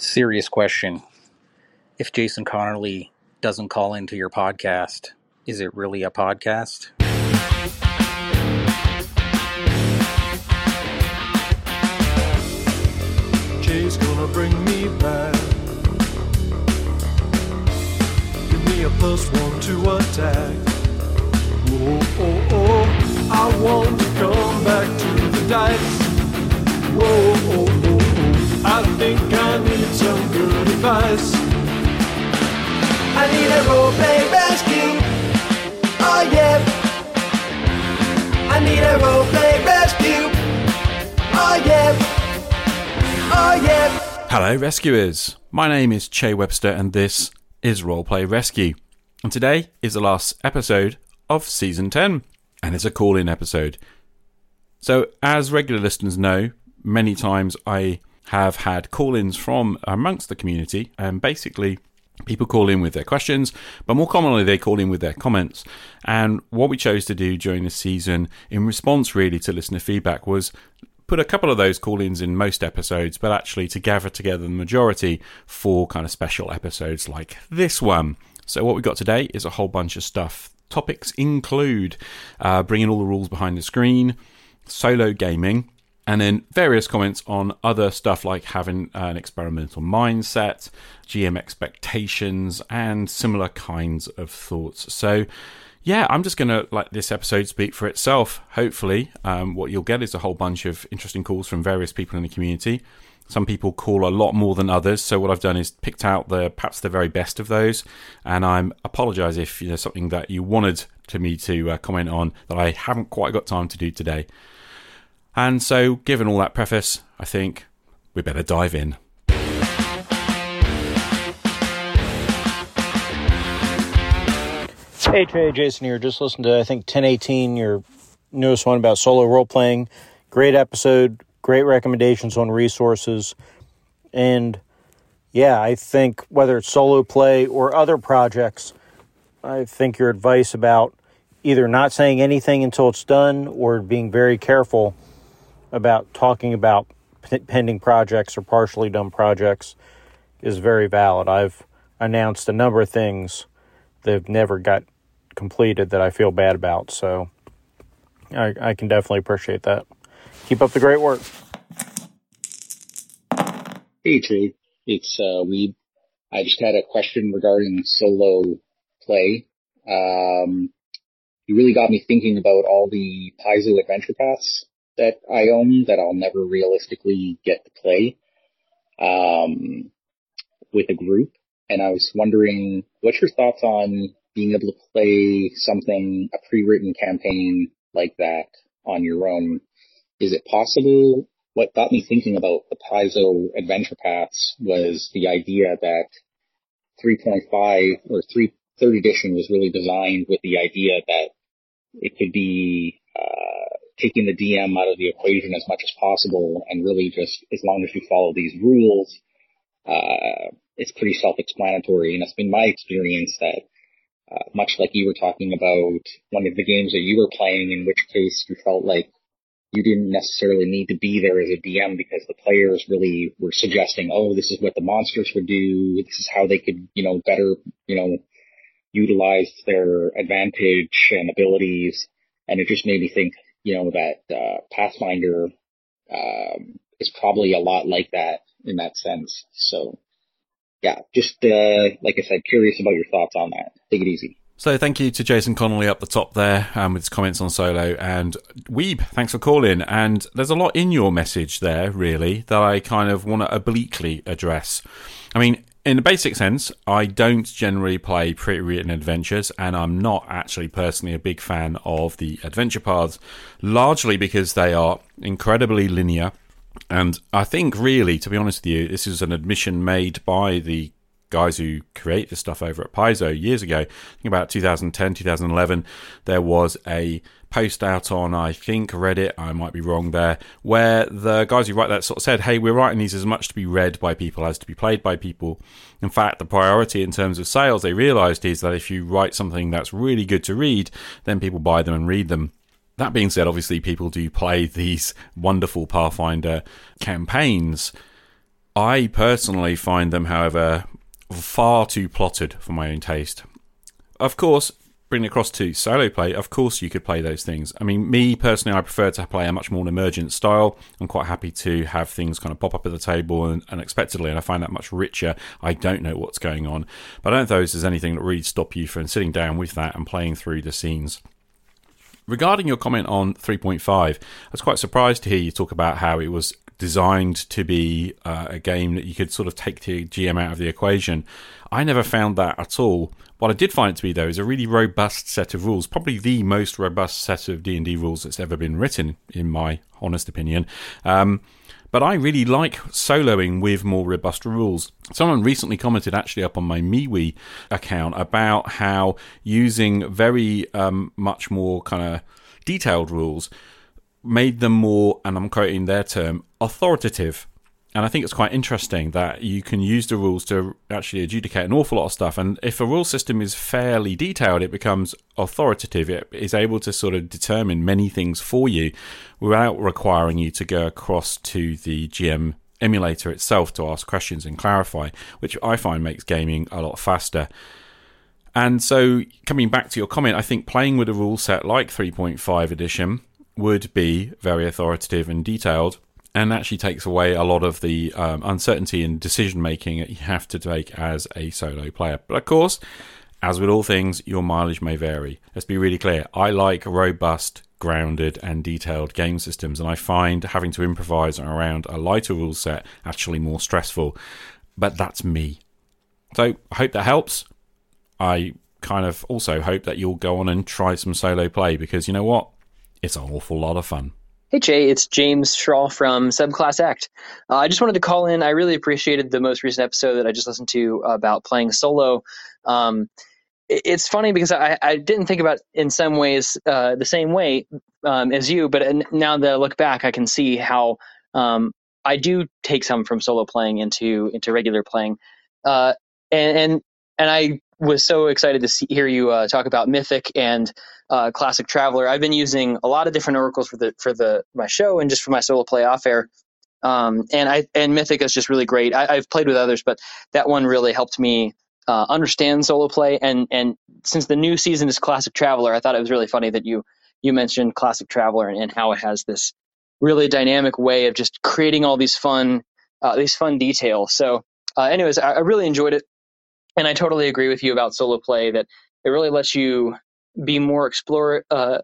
Serious question. If Jason Connerly doesn't call into your podcast, is it really a podcast? Jay's gonna bring me back. Give me a plus one to attack. Whoa, oh, oh, I want to come back to the dice. Whoa, need some good advice. I need a role play rescue. Oh yeah. I need a role play rescue. Oh yeah. Oh yeah. Hello, rescuers. My name is Che Webster, and this is Roleplay Rescue. And today is the last episode of season 10, and it's a call in episode. So, as regular listeners know, many times I have had call ins from amongst the community, and basically, people call in with their questions, but more commonly, they call in with their comments. And what we chose to do during this season, in response really to listener feedback, was put a couple of those call ins in most episodes, but actually to gather together the majority for kind of special episodes like this one. So, what we've got today is a whole bunch of stuff. Topics include uh, bringing all the rules behind the screen, solo gaming, and then various comments on other stuff like having an experimental mindset, GM expectations, and similar kinds of thoughts. So, yeah, I'm just going to let this episode speak for itself. Hopefully, um, what you'll get is a whole bunch of interesting calls from various people in the community. Some people call a lot more than others, so what I've done is picked out the perhaps the very best of those, and I'm apologise if you know something that you wanted to me to uh, comment on that I haven't quite got time to do today. And so, given all that preface, I think we better dive in. Hey Trey, Jason here. Just listened to I think 1018, your newest one about solo role playing. Great episode, great recommendations on resources. And yeah, I think whether it's solo play or other projects, I think your advice about either not saying anything until it's done or being very careful about talking about pending projects or partially done projects is very valid. I've announced a number of things that have never got completed that I feel bad about. So I, I can definitely appreciate that. Keep up the great work. Hey Trey, it's uh. I just had a question regarding solo play. Um, you really got me thinking about all the Paizo adventure paths that I own that I'll never realistically get to play um, with a group. And I was wondering, what's your thoughts on being able to play something, a pre-written campaign like that on your own? Is it possible? What got me thinking about the Paizo adventure paths was the idea that 3.5 or 3 third edition was really designed with the idea that it could be uh, taking the DM out of the equation as much as possible, and really just as long as you follow these rules, uh, it's pretty self-explanatory. And it's been my experience that uh, much like you were talking about one of the games that you were playing, in which case you felt like you didn't necessarily need to be there as a DM because the players really were suggesting, oh, this is what the monsters would do. This is how they could, you know, better, you know, utilize their advantage and abilities. And it just made me think, you know, that, uh, Pathfinder, um, is probably a lot like that in that sense. So yeah, just, uh, like I said, curious about your thoughts on that. Take it easy. So thank you to Jason Connolly up the top there um, with his comments on solo and Wiebe. Thanks for calling. And there's a lot in your message there, really, that I kind of want to obliquely address. I mean, in the basic sense, I don't generally play pre-written adventures, and I'm not actually personally a big fan of the adventure paths, largely because they are incredibly linear. And I think, really, to be honest with you, this is an admission made by the guys who create this stuff over at Paizo years ago. I think about 2010, 2011, there was a post out on, I think, Reddit, I might be wrong there, where the guys who write that sort of said, hey, we're writing these as much to be read by people as to be played by people. In fact, the priority in terms of sales, they realized is that if you write something that's really good to read, then people buy them and read them. That being said, obviously, people do play these wonderful Pathfinder campaigns I personally find them, however, far too plotted for my own taste. Of course, bringing it across to solo play, of course you could play those things. I mean, me personally, I prefer to play a much more emergent style. I'm quite happy to have things kind of pop up at the table and unexpectedly, and I find that much richer. I don't know what's going on, but I don't think there's anything that really stop you from sitting down with that and playing through the scenes. Regarding your comment on 3.5, I was quite surprised to hear you talk about how it was designed to be uh, a game that you could sort of take the GM out of the equation. I never found that at all. What I did find it to be, though, is a really robust set of rules, probably the most robust set of D and D rules that's ever been written, in my honest opinion. Um, but I really like soloing with more robust rules. Someone recently commented actually up on my MeWe account about how using very um, much more kind of detailed rules made them more, and I'm quoting their term, authoritative and I think it's quite interesting that you can use the rules to actually adjudicate an awful lot of stuff. And if a rule system is fairly detailed, it becomes authoritative. It is able to sort of determine many things for you without requiring you to go across to the GM emulator itself to ask questions and clarify, which I find makes gaming a lot faster. And so, coming back to your comment, I think playing with a rule set like 3.5 edition would be very authoritative and detailed and actually takes away a lot of the um, uncertainty and decision making that you have to take as a solo player. But of course, as with all things, your mileage may vary. Let's be really clear. I like robust, grounded, and detailed game systems, and I find having to improvise around a lighter rule set actually more stressful. But that's me. So I hope that helps. I kind of also hope that you'll go on and try some solo play because you know what? It's an awful lot of fun. Hey, Jay, it's James Sral from Subclass Act. Uh, I just wanted to call in. I really appreciated the most recent episode that I just listened to about playing solo. Um, it, it's funny because I, I, didn't think about in some ways uh, the same way um, as you, but now that I look back, I can see how um, I do take some from solo playing into into regular playing, uh, and and and I was so excited to see, hear you uh, talk about Mythic and uh, Classic Traveller. I've been using a lot of different oracles for the for the my show and just for my solo play off air. Um, and I and Mythic is just really great. I, have played with others, but that one really helped me uh, understand solo play. And and since the new season is Classic Traveller, I thought it was really funny that you you mentioned Classic Traveller and, and how it has this really dynamic way of just creating all these fun uh, these fun details. So, uh, anyways, I, I really enjoyed it and I totally agree with you about solo play that it really lets you be more explore uh,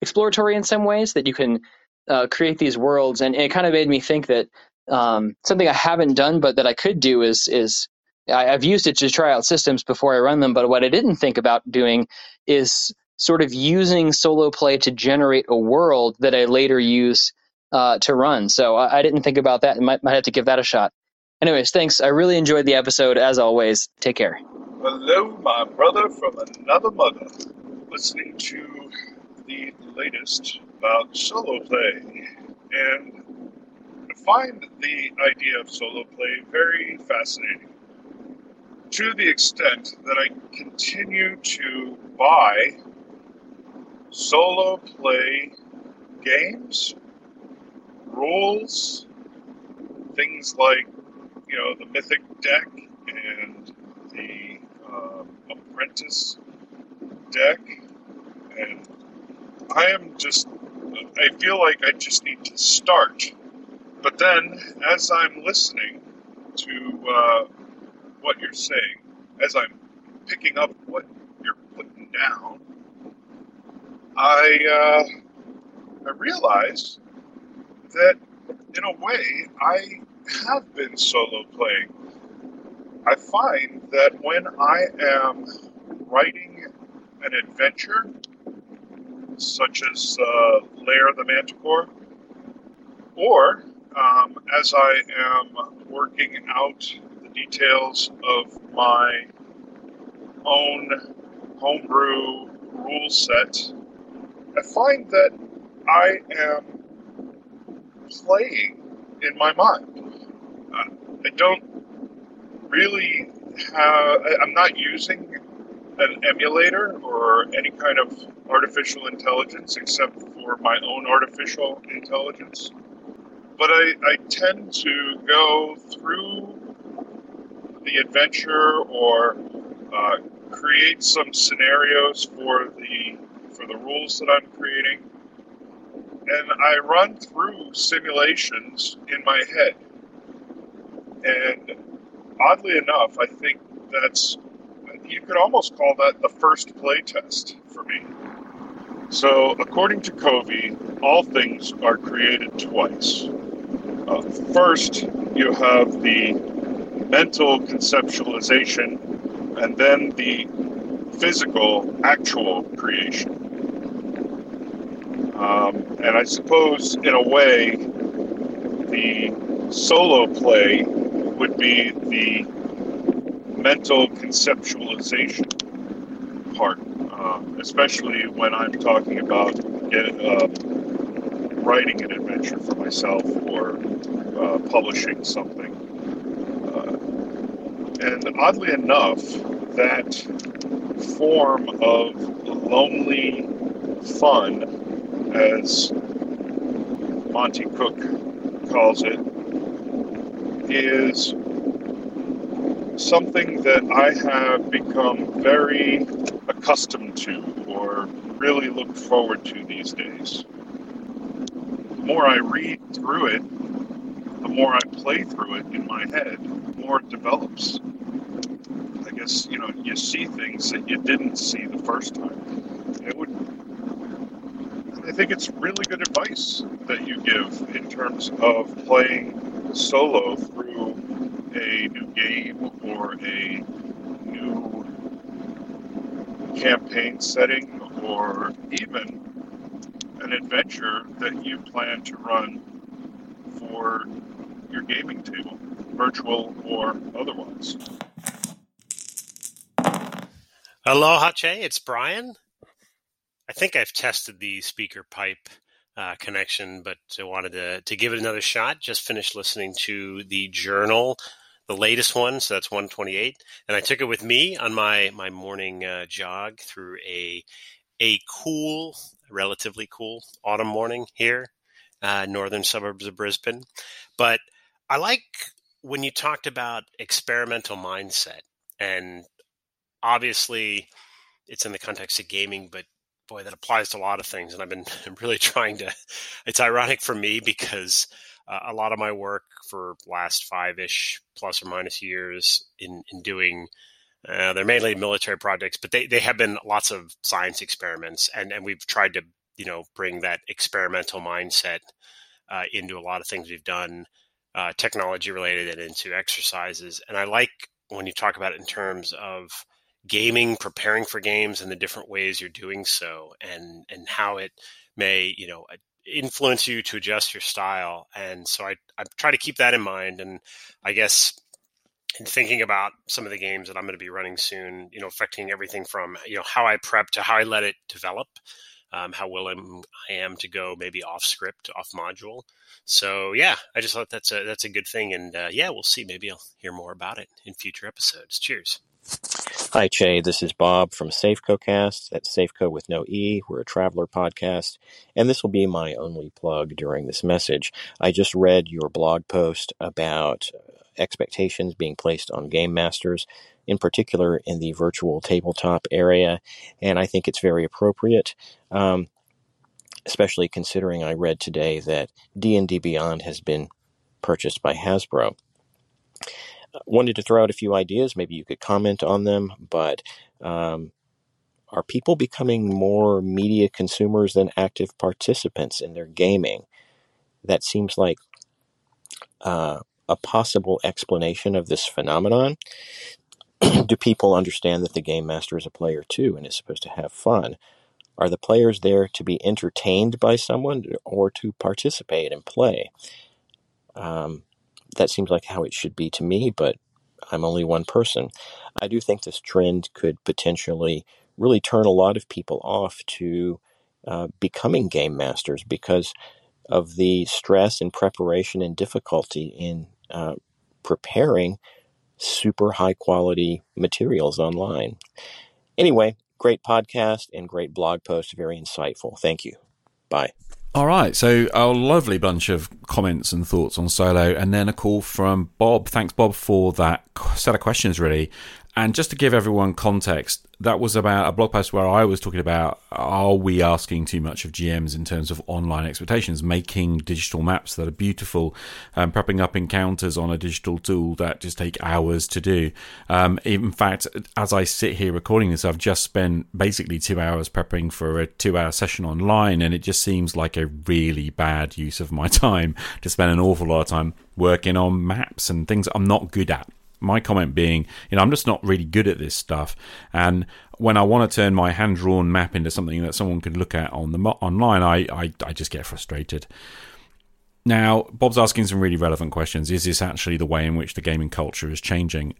exploratory in some ways that you can uh, create these worlds. And it kind of made me think that um, something I haven't done but that I could do is is I, have used it to try out systems before I run them but what I didn't think about doing is sort of using solo play to generate a world that I later use uh, to run. So I, I, didn't think about that and might, might have to give that a shot Anyways, thanks. I really enjoyed the episode. As always, take care. Hello, my brother from another mother. Listening to the latest about solo play. And find the idea of solo play very fascinating. To the extent that I continue to buy solo play games, rules, things like you know, the Mythic deck and the um, Apprentice deck, and I am just, I feel like I just need to start. But then, as I'm listening to uh, what you're saying, as I'm picking up what you're putting down, I uh, I realize that in a way I have been solo playing. I find that when I am writing an adventure, such as uh, Lair of the Manticore, or um, as I am working out the details of my own homebrew rule set, I find that I am playing in my mind. I don't really have, I'm not using an emulator or any kind of artificial intelligence except for my own artificial intelligence. but I, I tend to go through the adventure or uh, create some scenarios for the for the rules that I'm creating, and I run through simulations in my head. And oddly enough, I think that's you could almost call that the first play test for me. So, according to Covey, all things are created twice. Uh, first, you have the mental conceptualization, and then the physical, actual creation. Um, and I suppose, in a way, the solo play would be the mental conceptualization part, uh, especially when I'm talking about get, uh, writing an adventure for myself or uh, publishing something. Uh, and oddly enough, that form of lonely fun, as Monte Cook calls it, is something that I have become very accustomed to or really look forward to these days. The more I read through it, the more I play through it in my head, the more it develops. I guess, you know, you see things that you didn't see the first time. It would I think it's really good advice that you give in terms of playing solo a new game or a new campaign setting or even an adventure that you plan to run for your gaming table, virtual or otherwise. Aloha, Che. It's Brian. I think I've tested the speaker pipe uh, connection, but I wanted to, to give it another shot. Just finished listening to the journal the latest one, so that's 128, and I took it with me on my my morning uh, jog through a a cool, relatively cool autumn morning here, uh, northern suburbs of Brisbane. But I like when you talked about experimental mindset, and obviously it's in the context of gaming, but boy, that applies to a lot of things. And I've been really trying to. It's ironic for me because uh, a lot of my work for last five ish plus or minus years in in doing. Uh, they're mainly military projects, but they, they have been lots of science experiments, and, and we've tried to you know bring that experimental mindset uh, into a lot of things we've done, uh, technology related, and into exercises. And I like when you talk about it in terms of gaming, preparing for games, and the different ways you're doing so, and and how it may you know influence you to adjust your style. And so I, I try to keep that in mind. And I guess in thinking about some of the games that I'm going to be running soon, you know, affecting everything from, you know, how I prep to how I let it develop, um, how willing I am to go maybe off script, off module. So yeah, I just thought that's a, that's a good thing. And uh, yeah, we'll see. Maybe I'll hear more about it in future episodes. Cheers. Hi, Che. This is Bob from SafecoCast. That's Safeco with no E. We're a traveler podcast, and this will be my only plug during this message. I just read your blog post about uh, expectations being placed on game masters, in particular in the virtual tabletop area, and I think it's very appropriate. Um, especially considering I read today that D&D Beyond has been purchased by Hasbro wanted to throw out a few ideas. Maybe you could comment on them. But um, are people becoming more media consumers than active participants in their gaming? That seems like uh, a possible explanation of this phenomenon. Do people understand that the game master is a player too and is supposed to have fun? Are the players there to be entertained by someone or to participate and play? Um, that seems like how it should be to me, but I'm only one person. I do think this trend could potentially really turn a lot of people off to uh, becoming game masters because of the stress and preparation and difficulty in uh, preparing super high quality materials online. Anyway, great podcast and great blog post, very insightful. Thank you. Bye. All right, so a lovely bunch of comments and thoughts on Solo, and then a call from Bob. Thanks, Bob, for that set of questions, really. And just to give everyone context, that was about a blog post where I was talking about are we asking too much of GMs in terms of online expectations, making digital maps that are beautiful, um, prepping up encounters on a digital tool that just take hours to do. Um, in fact, as I sit here recording this, I've just spent basically two hours prepping for a two hour session online, and it just seems like a really bad use of my time to spend an awful lot of time working on maps and things I'm not good at my comment being, you know, I'm just not really good at this stuff. And when I want to turn my hand drawn map into something that someone could look at on the online, I, I, I just get frustrated. Now, Bob's asking some really relevant questions. Is this actually the way in which the gaming culture is changing?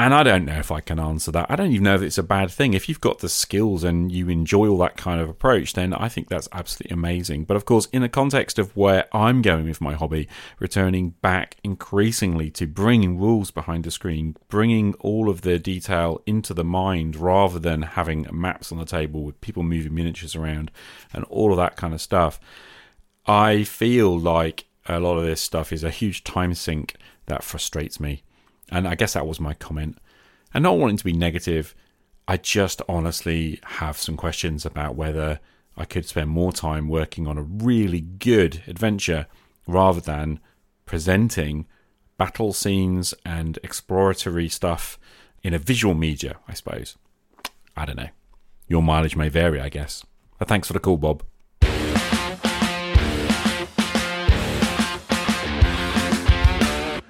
And I don't know if I can answer that. I don't even know if it's a bad thing. If you've got the skills and you enjoy all that kind of approach, then I think that's absolutely amazing. But of course, in the context of where I'm going with my hobby, returning back increasingly to bringing rules behind the screen, bringing all of the detail into the mind rather than having maps on the table with people moving miniatures around and all of that kind of stuff, I feel like a lot of this stuff is a huge time sink that frustrates me. And I guess that was my comment. And not wanting to be negative, I just honestly have some questions about whether I could spend more time working on a really good adventure rather than presenting battle scenes and exploratory stuff in a visual media, I suppose. I don't know. Your mileage may vary, I guess. But thanks for the call, Bob.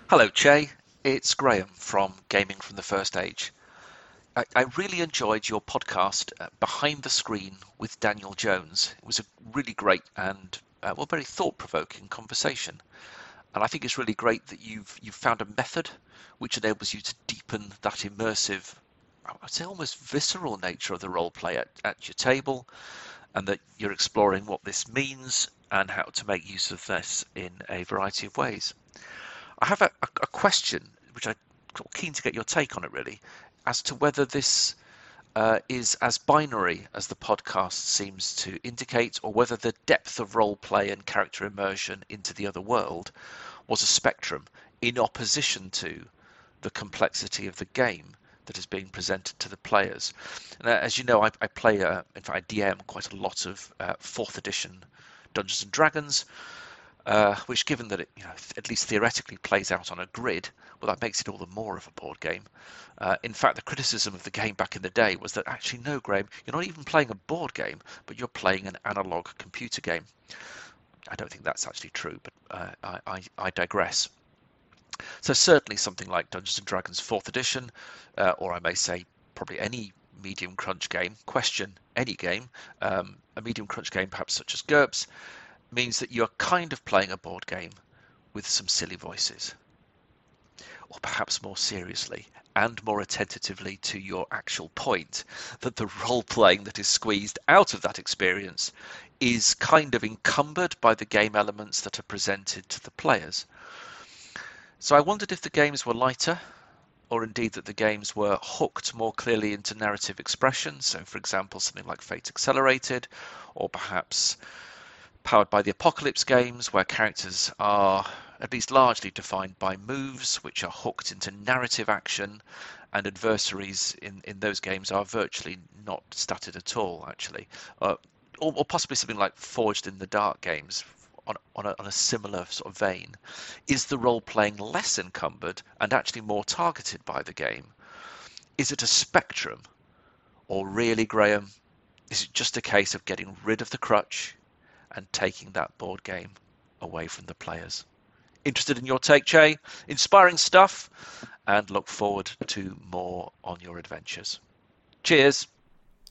Hello, Che. It's Graham from Gaming from the First Age. I, I really enjoyed your podcast, uh, Behind the Screen with Daniel Jones. It was a really great and uh, well, very thought-provoking conversation. And I think it's really great that you've you've found a method which enables you to deepen that immersive, I'd say almost visceral nature of the role play at, at your table, and that you're exploring what this means and how to make use of this in a variety of ways. I have a, a question which I'm keen to get your take on it really, as to whether this uh, is as binary as the podcast seems to indicate, or whether the depth of role play and character immersion into the other world was a spectrum in opposition to the complexity of the game that is being presented to the players. And uh, as you know, I, I play, uh, in fact, I DM quite a lot of uh, fourth edition Dungeons and Dragons uh, which, given that it you know, at least theoretically plays out on a grid, well, that makes it all the more of a board game. Uh, in fact, the criticism of the game back in the day was that actually, no, Graham, you're not even playing a board game, but you're playing an analog computer game. I don't think that's actually true, but uh, I, I, I, digress. So certainly something like Dungeons and Dragons 4th edition, uh, or I may say probably any medium crunch game, question any game, um, a medium crunch game perhaps such as GURPS, means that you're kind of playing a board game with some silly voices. Or perhaps more seriously and more attentively to your actual point, that the role playing that is squeezed out of that experience is kind of encumbered by the game elements that are presented to the players. So I wondered if the games were lighter, or indeed that the games were hooked more clearly into narrative expression. So, for example, something like Fate Accelerated, or perhaps powered by the Apocalypse games, where characters are at least largely defined by moves which are hooked into narrative action, and adversaries in, in those games are virtually not statted at all, actually. Uh, or, or, possibly something like Forged in the Dark games on, on, a, on a similar sort of vein. Is the role playing less encumbered and actually more targeted by the game? Is it a spectrum? Or really, Graham, is it just a case of getting rid of the crutch and taking that board game away from the players. Interested in your take, Che? Inspiring stuff, and look forward to more on your adventures. Cheers.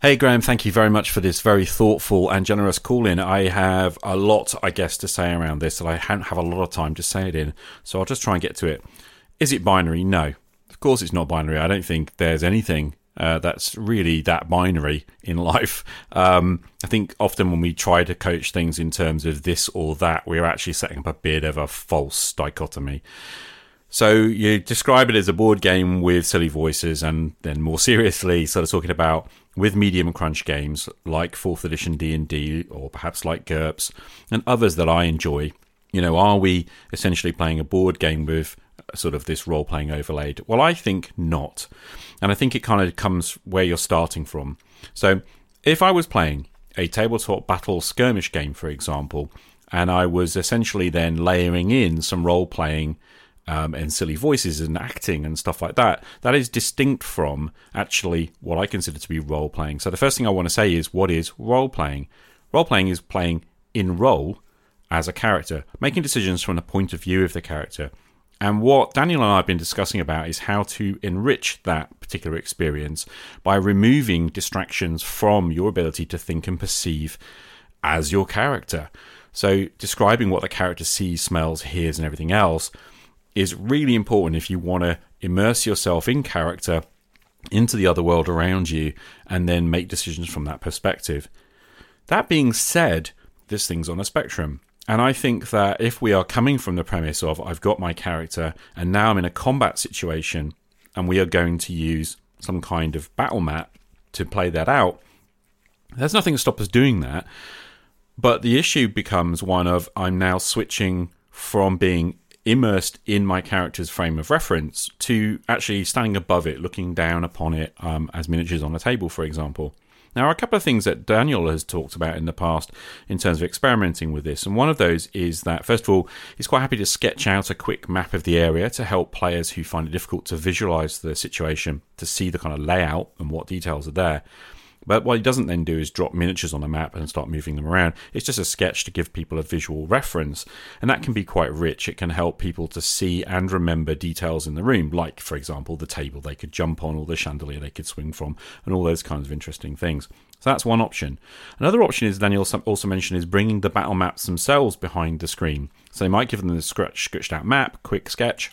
Hey, Graham, thank you very much for this very thoughtful and generous call in. I have a lot, I guess, to say around this that I don't have a lot of time to say it in, so I'll just try and get to it. Is it binary? No. Of course, it's not binary. I don't think there's anything uh, that's really that binary in life. Um, I think often when we try to coach things in terms of this or that, we're actually setting up a bit of a false dichotomy. So you describe it as a board game with silly voices, and then more seriously, sort of talking about with medium crunch games like fourth edition D and D, or perhaps like GURPS and others that I enjoy. You know, are we essentially playing a board game with sort of this role playing overlaid? Well, I think not, and I think it kind of comes where you're starting from. So, if I was playing a tabletop battle skirmish game, for example, and I was essentially then layering in some role playing um, and silly voices and acting and stuff like that. That is distinct from actually what I consider to be role playing. So the first thing I want to say is what is role playing? Role playing is playing in role as a character, making decisions from the point of view of the character. And what Daniel and I have been discussing about is how to enrich that particular experience by removing distractions from your ability to think and perceive as your character. So, describing what the character sees, smells, hears, and everything else is really important if you want to immerse yourself in character into the other world around you and then make decisions from that perspective. That being said, this thing's on a spectrum. And I think that if we are coming from the premise of I've got my character and now I'm in a combat situation and we are going to use some kind of battle map to play that out, there's nothing to stop us doing that. But the issue becomes one of I'm now switching from being immersed in my character's frame of reference to actually standing above it, looking down upon it um, as miniatures on a table, for example. Now, a couple of things that Daniel has talked about in the past in terms of experimenting with this. And one of those is that, first of all, he's quite happy to sketch out a quick map of the area to help players who find it difficult to visualize the situation to see the kind of layout and what details are there. But what he doesn't then do is drop miniatures on a map and start moving them around. It's just a sketch to give people a visual reference. And that can be quite rich. It can help people to see and remember details in the room, like, for example, the table they could jump on or the chandelier they could swing from, and all those kinds of interesting things. So that's one option. Another option is Daniel also mentioned is bringing the battle maps themselves behind the screen. So they might give them the scratch, scratched-out map, quick sketch,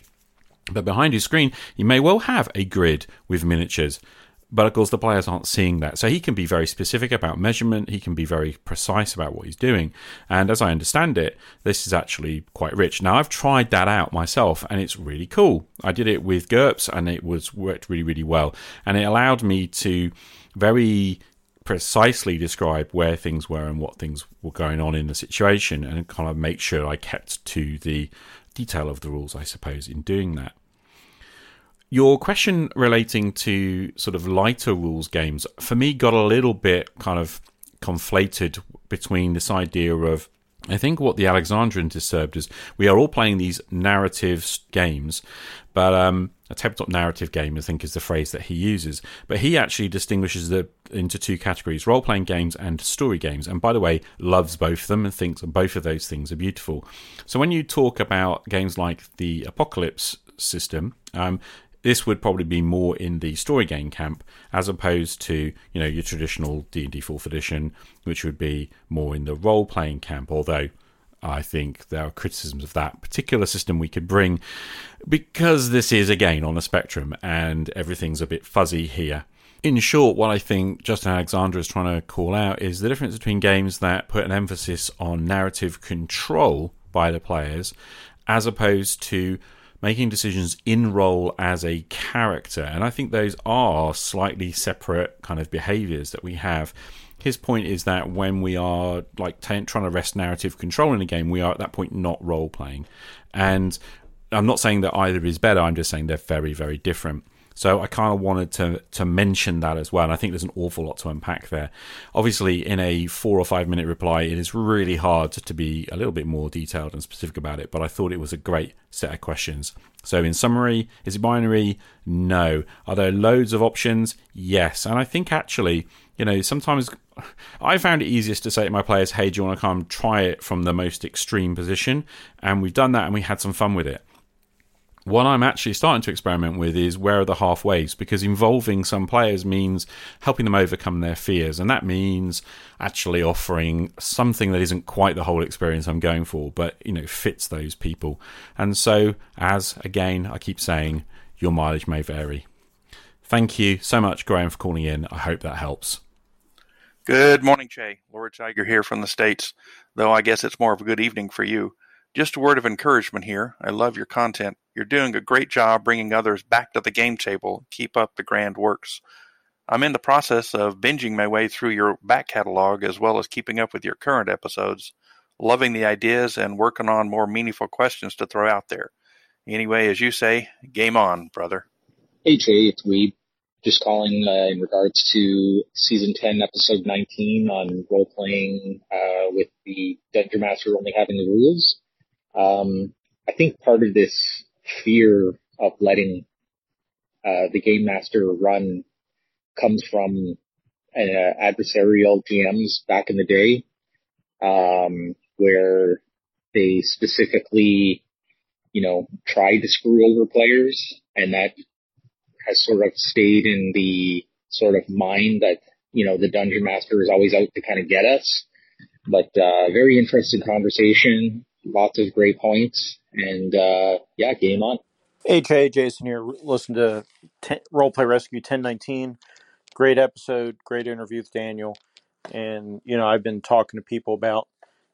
but behind his screen, you may well have a grid with miniatures. But of course, the players aren't seeing that. So he can be very specific about measurement. He can be very precise about what he's doing. And as I understand it, this is actually quite rich. Now, I've tried that out myself and it's really cool. I did it with GURPS and it was worked really, really well. And it allowed me to very precisely describe where things were and what things were going on in the situation and kind of make sure I kept to the detail of the rules, I suppose, in doing that. Your question relating to sort of lighter rules games, for me, got a little bit kind of conflated between this idea of I think what the Alexandrian disturbed is we are all playing these narrative games, but um, a tabletop narrative game, I think, is the phrase that he uses. But he actually distinguishes the into two categories: role playing games and story games. And by the way, loves both of them and thinks both of those things are beautiful. So when you talk about games like the Apocalypse system, um, this would probably be more in the story game camp as opposed to you know your traditional D&D 4th edition which would be more in the role playing camp although I think there are criticisms of that particular system we could bring because this is again on a spectrum and everything's a bit fuzzy here. In short, what I think Justin Alexander is trying to call out is the difference between games that put an emphasis on narrative control by the players as opposed to making decisions in role as a character. And I think those are slightly separate kind of behaviors that we have. His point is that when we are like t- trying to wrest narrative control in a game, we are at that point not role playing. And I'm not saying that either is better, I'm just saying they're very, very different. So I kind of wanted to to mention that as well. And I think there's an awful lot to unpack there. Obviously, in a four or five minute reply, it is really hard to be a little bit more detailed and specific about it. But I thought it was a great set of questions. So, in summary, is it binary? No. Are there loads of options? Yes. And I think actually, you know, sometimes I found it easiest to say to my players, hey, do you want to come try it from the most extreme position? And we've done that and we had some fun with it what I'm actually starting to experiment with is where are the halfways? Because involving some players means helping them overcome their fears and that means actually offering something that isn't quite the whole experience I'm going for but you know fits those people. And so as again I keep saying your mileage may vary. Thank you so much Graham for calling in. I hope that helps. Good morning Jay. Lord Tygger here from the States though I guess it's more of a good evening for you Just a word of encouragement here. I love your content. You're doing a great job bringing others back to the game table. Keep up the grand works. I'm in the process of binging my way through your back catalog as well as keeping up with your current episodes. Loving the ideas and working on more meaningful questions to throw out there. Anyway, as you say, game on, brother. Hey Jay, it's Wiebe. Just calling uh, in regards to season 10, episode 19 on role playing uh, with the Dungeon Master only having the rules. Um, I think part of this fear of letting uh, the game master run comes from uh, adversarial GMs back in the day, um, where they specifically, you know, tried to screw over players, and that has sort of stayed in the sort of mind that you know the dungeon master is always out to kind of get us. But uh, very interesting conversation, lots of great points, and uh, yeah, game on. Hey Jason here. Listen to ten, Roleplay Rescue 1019. Great episode, great interview with Daniel. And, you know, I've been talking to people about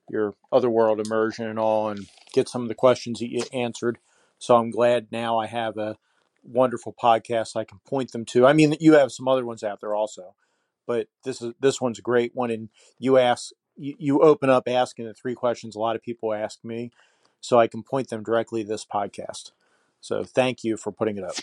your other world immersion and all and get some of the questions that you answered. So I'm glad now I have a wonderful podcast I can point them to. I mean, you have some other ones out there also, but this is this one's a great one. And you ask, you, you open up asking the three questions a lot of people ask me, so I can point them directly to this podcast. So thank you for putting it up.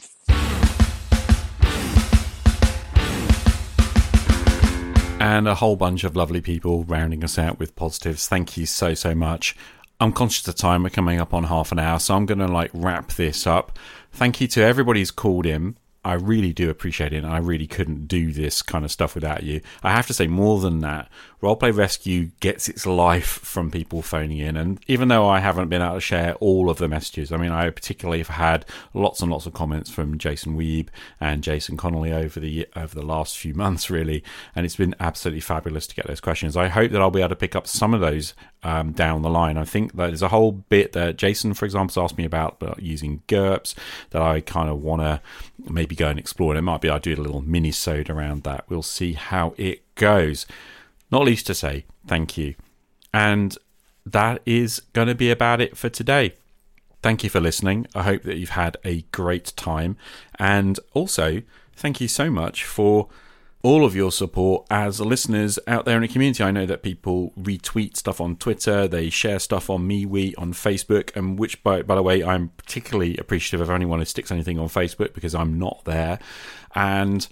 and a whole bunch of lovely people rounding us out with positives. Thank you so, so much. I'm conscious of time. We're coming up on half an hour, so I'm going to like wrap this up. Thank you to everybody who's called in. I really do appreciate it, and I really couldn't do this kind of stuff without you. I have to say, more than that, Roleplay Rescue gets its life from people phoning in, and even though I haven't been able to share all of the messages, I mean, I particularly have had lots and lots of comments from Jason Wiebe and Jason Connolly over the over the last few months, really, and it's been absolutely fabulous to get those questions. I hope that I'll be able to pick up some of those um, down the line. I think that there's a whole bit that Jason, for example, has asked me about, about using GURPS that I kind of want to maybe go and explore. And it might be I do a little mini sode around that. We'll see how it goes. Not least to say, thank you. And that is going to be about it for today. Thank you for listening. I hope that you've had a great time. And also, thank you so much for all of your support as listeners out there in the community. I know that people retweet stuff on Twitter, they share stuff on MeWe, on Facebook, and which, by, by the way, I'm particularly appreciative of anyone who sticks anything on Facebook because I'm not there. And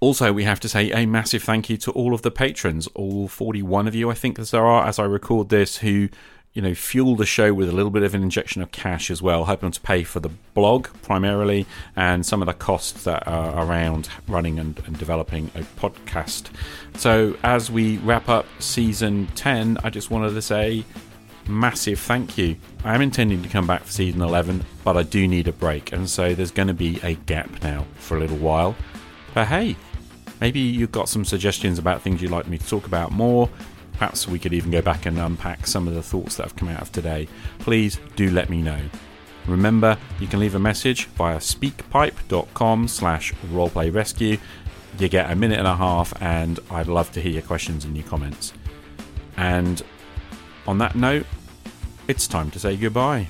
also, we have to say a massive thank you to all of the patrons, all 41 of you, I think, as there are, as I record this, who you know, fuel the show with a little bit of an injection of cash as well, hoping to pay for the blog primarily and some of the costs that are around running and, and, developing a podcast. So, as we wrap up season 10, I just wanted to say massive thank you. I am intending to come back for season 11, but I do need a break, and so there's going to be a gap now for a little while. But hey, maybe you've got some suggestions about things you'd like me to talk about more Perhaps we could even go back and unpack some of the thoughts that have come out of today. Please do let me know. Remember, you can leave a message via speakpipe.com slash roleplayrescue. You get a minute and a half, and I'd love to hear your questions and your comments. And on that note, it's time to say goodbye.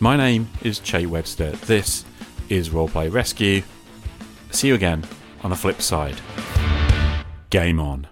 My name is Che Webster. This is Roleplay Rescue. See you again on the flip side. Game on.